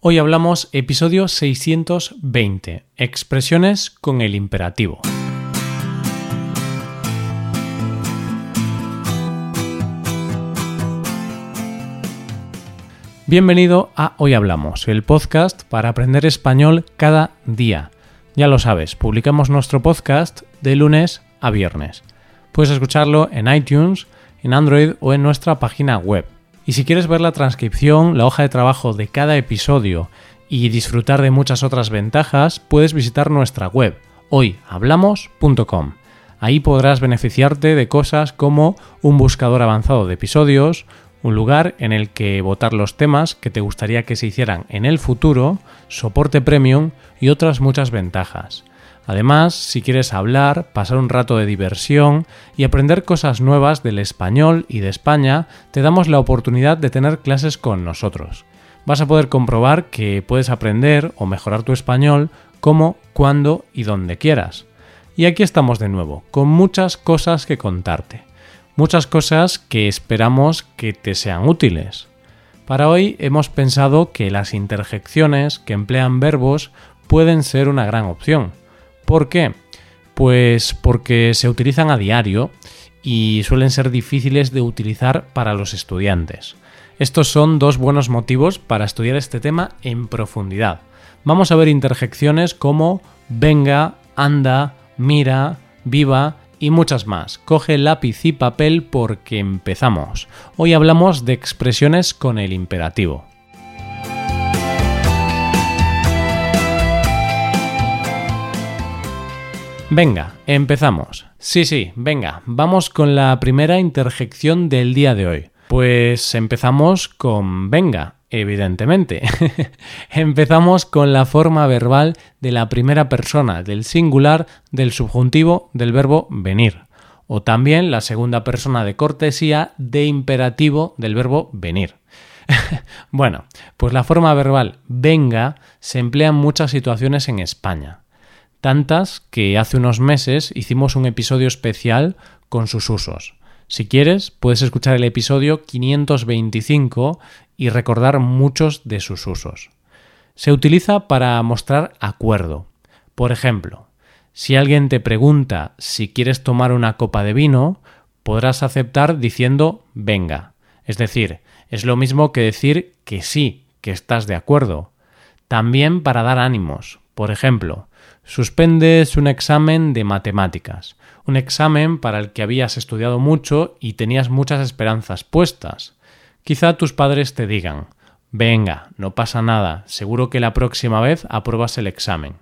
Hoy hablamos episodio 620, expresiones con el imperativo. Bienvenido a Hoy Hablamos, el podcast para aprender español cada día. Ya lo sabes, publicamos nuestro podcast de lunes a viernes. Puedes escucharlo en iTunes, en Android o en nuestra página web. Y si quieres ver la transcripción, la hoja de trabajo de cada episodio y disfrutar de muchas otras ventajas, puedes visitar nuestra web hoyhablamos.com. Ahí podrás beneficiarte de cosas como un buscador avanzado de episodios, un lugar en el que votar los temas que te gustaría que se hicieran en el futuro, soporte premium y otras muchas ventajas. Además, si quieres hablar, pasar un rato de diversión y aprender cosas nuevas del español y de España, te damos la oportunidad de tener clases con nosotros. Vas a poder comprobar que puedes aprender o mejorar tu español como, cuando y donde quieras. Y aquí estamos de nuevo, con muchas cosas que contarte. Muchas cosas que esperamos que te sean útiles. Para hoy hemos pensado que las interjecciones que emplean verbos pueden ser una gran opción ¿Por qué? Pues porque se utilizan a diario y suelen ser difíciles de utilizar para los estudiantes. Estos son dos buenos motivos para estudiar este tema en profundidad. Vamos a ver interjecciones como venga, anda, mira, viva y muchas más. Coge lápiz y papel porque empezamos. Hoy hablamos de expresiones con el imperativo. Venga, empezamos. Sí, sí, venga, vamos con la primera interjección del día de hoy. Pues empezamos con venga, evidentemente. empezamos con la forma verbal de la primera persona del singular del subjuntivo del verbo venir. O también la segunda persona de cortesía de imperativo del verbo venir. bueno, pues la forma verbal venga se emplea en muchas situaciones en España tantas que hace unos meses hicimos un episodio especial con sus usos. Si quieres, puedes escuchar el episodio 525 y recordar muchos de sus usos. Se utiliza para mostrar acuerdo. Por ejemplo, si alguien te pregunta si quieres tomar una copa de vino, podrás aceptar diciendo venga. Es decir, es lo mismo que decir que sí, que estás de acuerdo. También para dar ánimos. Por ejemplo, suspendes un examen de matemáticas, un examen para el que habías estudiado mucho y tenías muchas esperanzas puestas. Quizá tus padres te digan Venga, no pasa nada, seguro que la próxima vez apruebas el examen.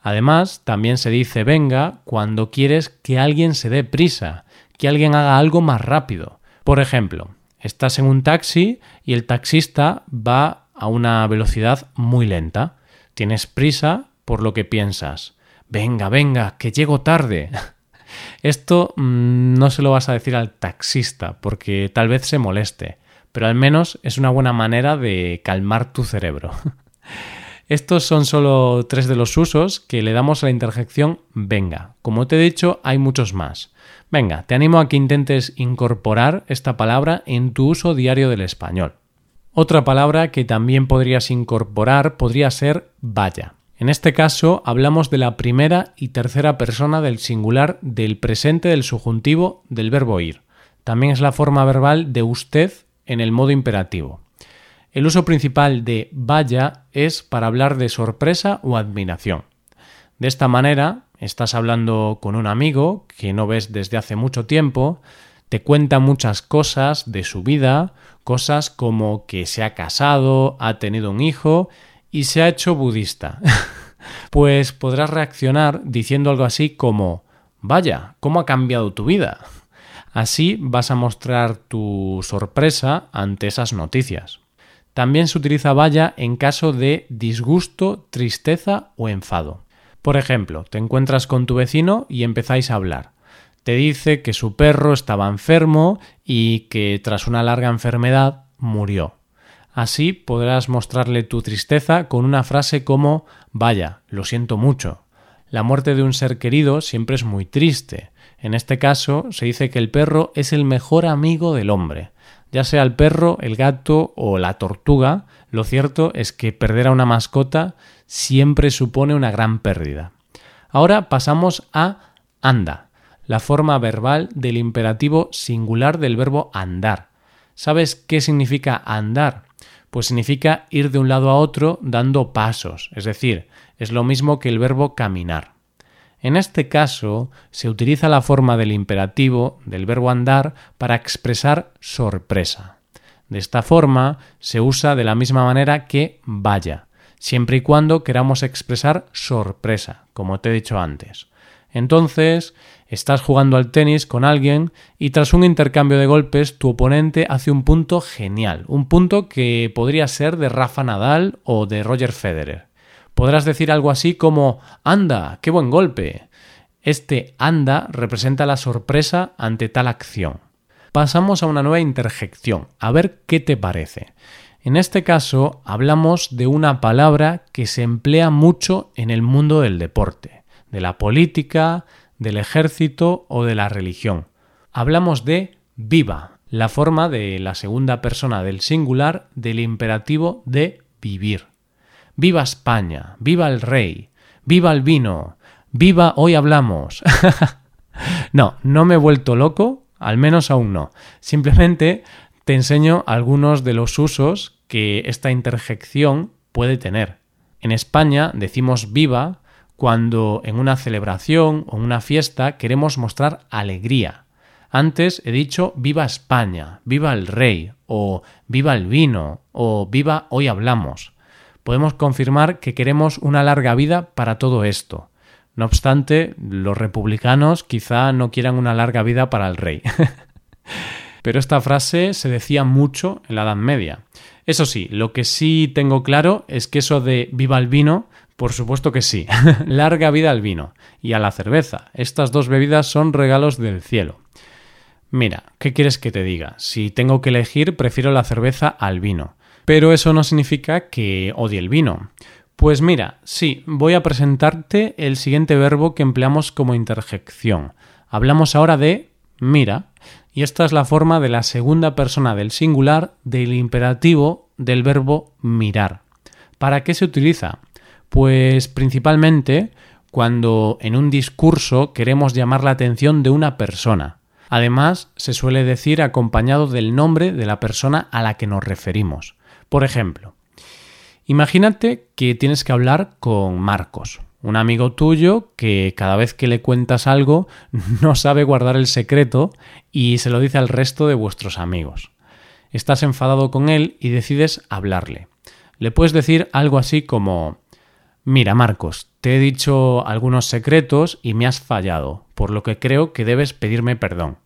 Además, también se dice venga cuando quieres que alguien se dé prisa, que alguien haga algo más rápido. Por ejemplo, estás en un taxi y el taxista va a una velocidad muy lenta. Tienes prisa, por lo que piensas. Venga, venga, que llego tarde. Esto mm, no se lo vas a decir al taxista, porque tal vez se moleste, pero al menos es una buena manera de calmar tu cerebro. Estos son solo tres de los usos que le damos a la interjección venga. Como te he dicho, hay muchos más. Venga, te animo a que intentes incorporar esta palabra en tu uso diario del español. Otra palabra que también podrías incorporar podría ser vaya. En este caso hablamos de la primera y tercera persona del singular del presente del subjuntivo del verbo ir. También es la forma verbal de usted en el modo imperativo. El uso principal de vaya es para hablar de sorpresa o admiración. De esta manera, estás hablando con un amigo que no ves desde hace mucho tiempo, te cuenta muchas cosas de su vida, cosas como que se ha casado, ha tenido un hijo y se ha hecho budista. pues podrás reaccionar diciendo algo así como Vaya, ¿cómo ha cambiado tu vida? Así vas a mostrar tu sorpresa ante esas noticias. También se utiliza vaya en caso de disgusto, tristeza o enfado. Por ejemplo, te encuentras con tu vecino y empezáis a hablar te dice que su perro estaba enfermo y que tras una larga enfermedad murió. Así podrás mostrarle tu tristeza con una frase como Vaya, lo siento mucho. La muerte de un ser querido siempre es muy triste. En este caso se dice que el perro es el mejor amigo del hombre. Ya sea el perro, el gato o la tortuga, Lo cierto es que perder a una mascota siempre supone una gran pérdida. Ahora pasamos a anda, la forma verbal del imperativo singular del verbo andar. ¿Sabes qué significa andar? Pues significa ir de un lado a otro dando pasos, es decir, es lo mismo que el verbo caminar. En este caso, se utiliza la forma del imperativo del verbo andar para expresar sorpresa. De esta forma, se usa de la misma manera que vaya, siempre y cuando queramos expresar sorpresa, como te he dicho antes. Entonces, estás jugando al tenis con alguien y tras un intercambio de golpes tu oponente hace un punto genial, un punto que podría ser de Rafa Nadal o de Roger Federer. Podrás decir algo así como anda, qué buen golpe. Este anda representa la sorpresa ante tal acción. Pasamos a una nueva interjección, a ver qué te parece. En este caso hablamos de una palabra que se emplea mucho en el mundo del deporte, de la política, del ejército o de la religión. Hablamos de viva, la forma de la segunda persona del singular del imperativo de vivir. Viva España, viva el rey, viva el vino, viva hoy hablamos. no, no me he vuelto loco, al menos aún no. Simplemente te enseño algunos de los usos que esta interjección puede tener. En España decimos viva cuando en una celebración o una fiesta queremos mostrar alegría. Antes he dicho viva España, viva el rey, o viva el vino, o viva hoy hablamos podemos confirmar que queremos una larga vida para todo esto. No obstante, los republicanos quizá no quieran una larga vida para el rey. Pero esta frase se decía mucho en la Edad Media. Eso sí, lo que sí tengo claro es que eso de viva el vino, por supuesto que sí. Larga vida al vino y a la cerveza. Estas dos bebidas son regalos del cielo. Mira, ¿qué quieres que te diga? Si tengo que elegir, prefiero la cerveza al vino. Pero eso no significa que odie el vino. Pues mira, sí, voy a presentarte el siguiente verbo que empleamos como interjección. Hablamos ahora de mira, y esta es la forma de la segunda persona del singular del imperativo del verbo mirar. ¿Para qué se utiliza? Pues principalmente cuando en un discurso queremos llamar la atención de una persona. Además, se suele decir acompañado del nombre de la persona a la que nos referimos. Por ejemplo, imagínate que tienes que hablar con Marcos, un amigo tuyo que cada vez que le cuentas algo no sabe guardar el secreto y se lo dice al resto de vuestros amigos. Estás enfadado con él y decides hablarle. Le puedes decir algo así como Mira, Marcos, te he dicho algunos secretos y me has fallado, por lo que creo que debes pedirme perdón.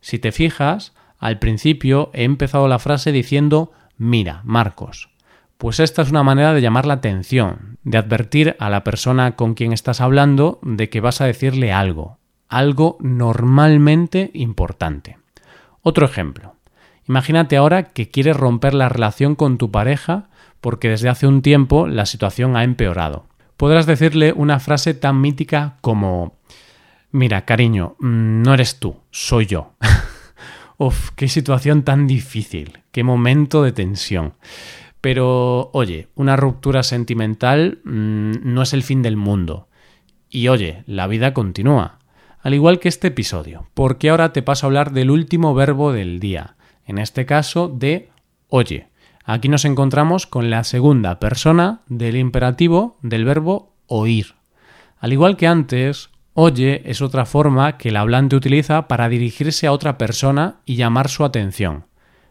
Si te fijas, al principio he empezado la frase diciendo Mira, Marcos. Pues esta es una manera de llamar la atención, de advertir a la persona con quien estás hablando de que vas a decirle algo, algo normalmente importante. Otro ejemplo. Imagínate ahora que quieres romper la relación con tu pareja porque desde hace un tiempo la situación ha empeorado. Podrás decirle una frase tan mítica como Mira, cariño, mm, no eres tú, soy yo. Uf, qué situación tan difícil, qué momento de tensión. Pero, oye, una ruptura sentimental mm, no es el fin del mundo. Y oye, la vida continúa. Al igual que este episodio, porque ahora te paso a hablar del último verbo del día, en este caso de oye. Aquí nos encontramos con la segunda persona del imperativo del verbo oír. Al igual que antes, Oye es otra forma que el hablante utiliza para dirigirse a otra persona y llamar su atención.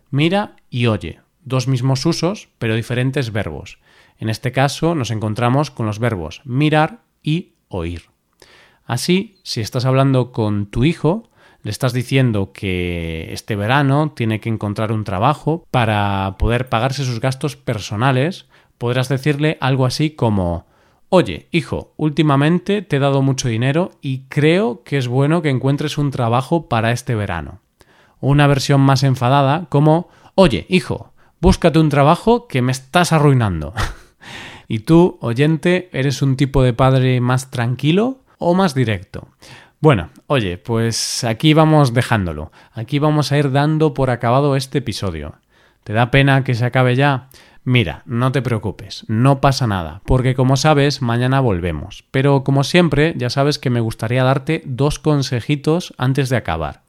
Mira y oye, dos mismos usos, pero diferentes verbos. En este caso nos encontramos con los verbos mirar y oír. Así, si estás hablando con tu hijo, le estás diciendo que este verano tiene que encontrar un trabajo para poder pagarse sus gastos personales, podrás decirle algo así como Oye, hijo, últimamente te he dado mucho dinero y creo que es bueno que encuentres un trabajo para este verano. Una versión más enfadada como, oye, hijo, búscate un trabajo que me estás arruinando. y tú, oyente, ¿eres un tipo de padre más tranquilo o más directo? Bueno, oye, pues aquí vamos dejándolo. Aquí vamos a ir dando por acabado este episodio. ¿Te da pena que se acabe ya? Mira, no te preocupes, no pasa nada, porque como sabes, mañana volvemos. Pero como siempre, ya sabes que me gustaría darte dos consejitos antes de acabar.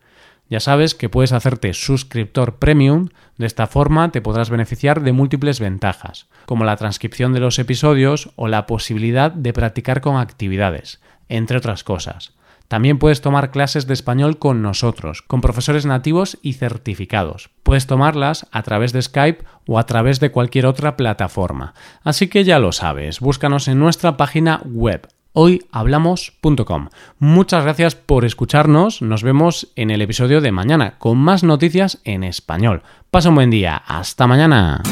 Ya sabes que puedes hacerte suscriptor premium, de esta forma te podrás beneficiar de múltiples ventajas, como la transcripción de los episodios o la posibilidad de practicar con actividades, entre otras cosas. También puedes tomar clases de español con nosotros, con profesores nativos y certificados. Puedes tomarlas a través de Skype o a través de cualquier otra plataforma. Así que ya lo sabes, búscanos en nuestra página web hoyhablamos.com. Muchas gracias por escucharnos. Nos vemos en el episodio de mañana con más noticias en español. Pasa un buen día. Hasta mañana.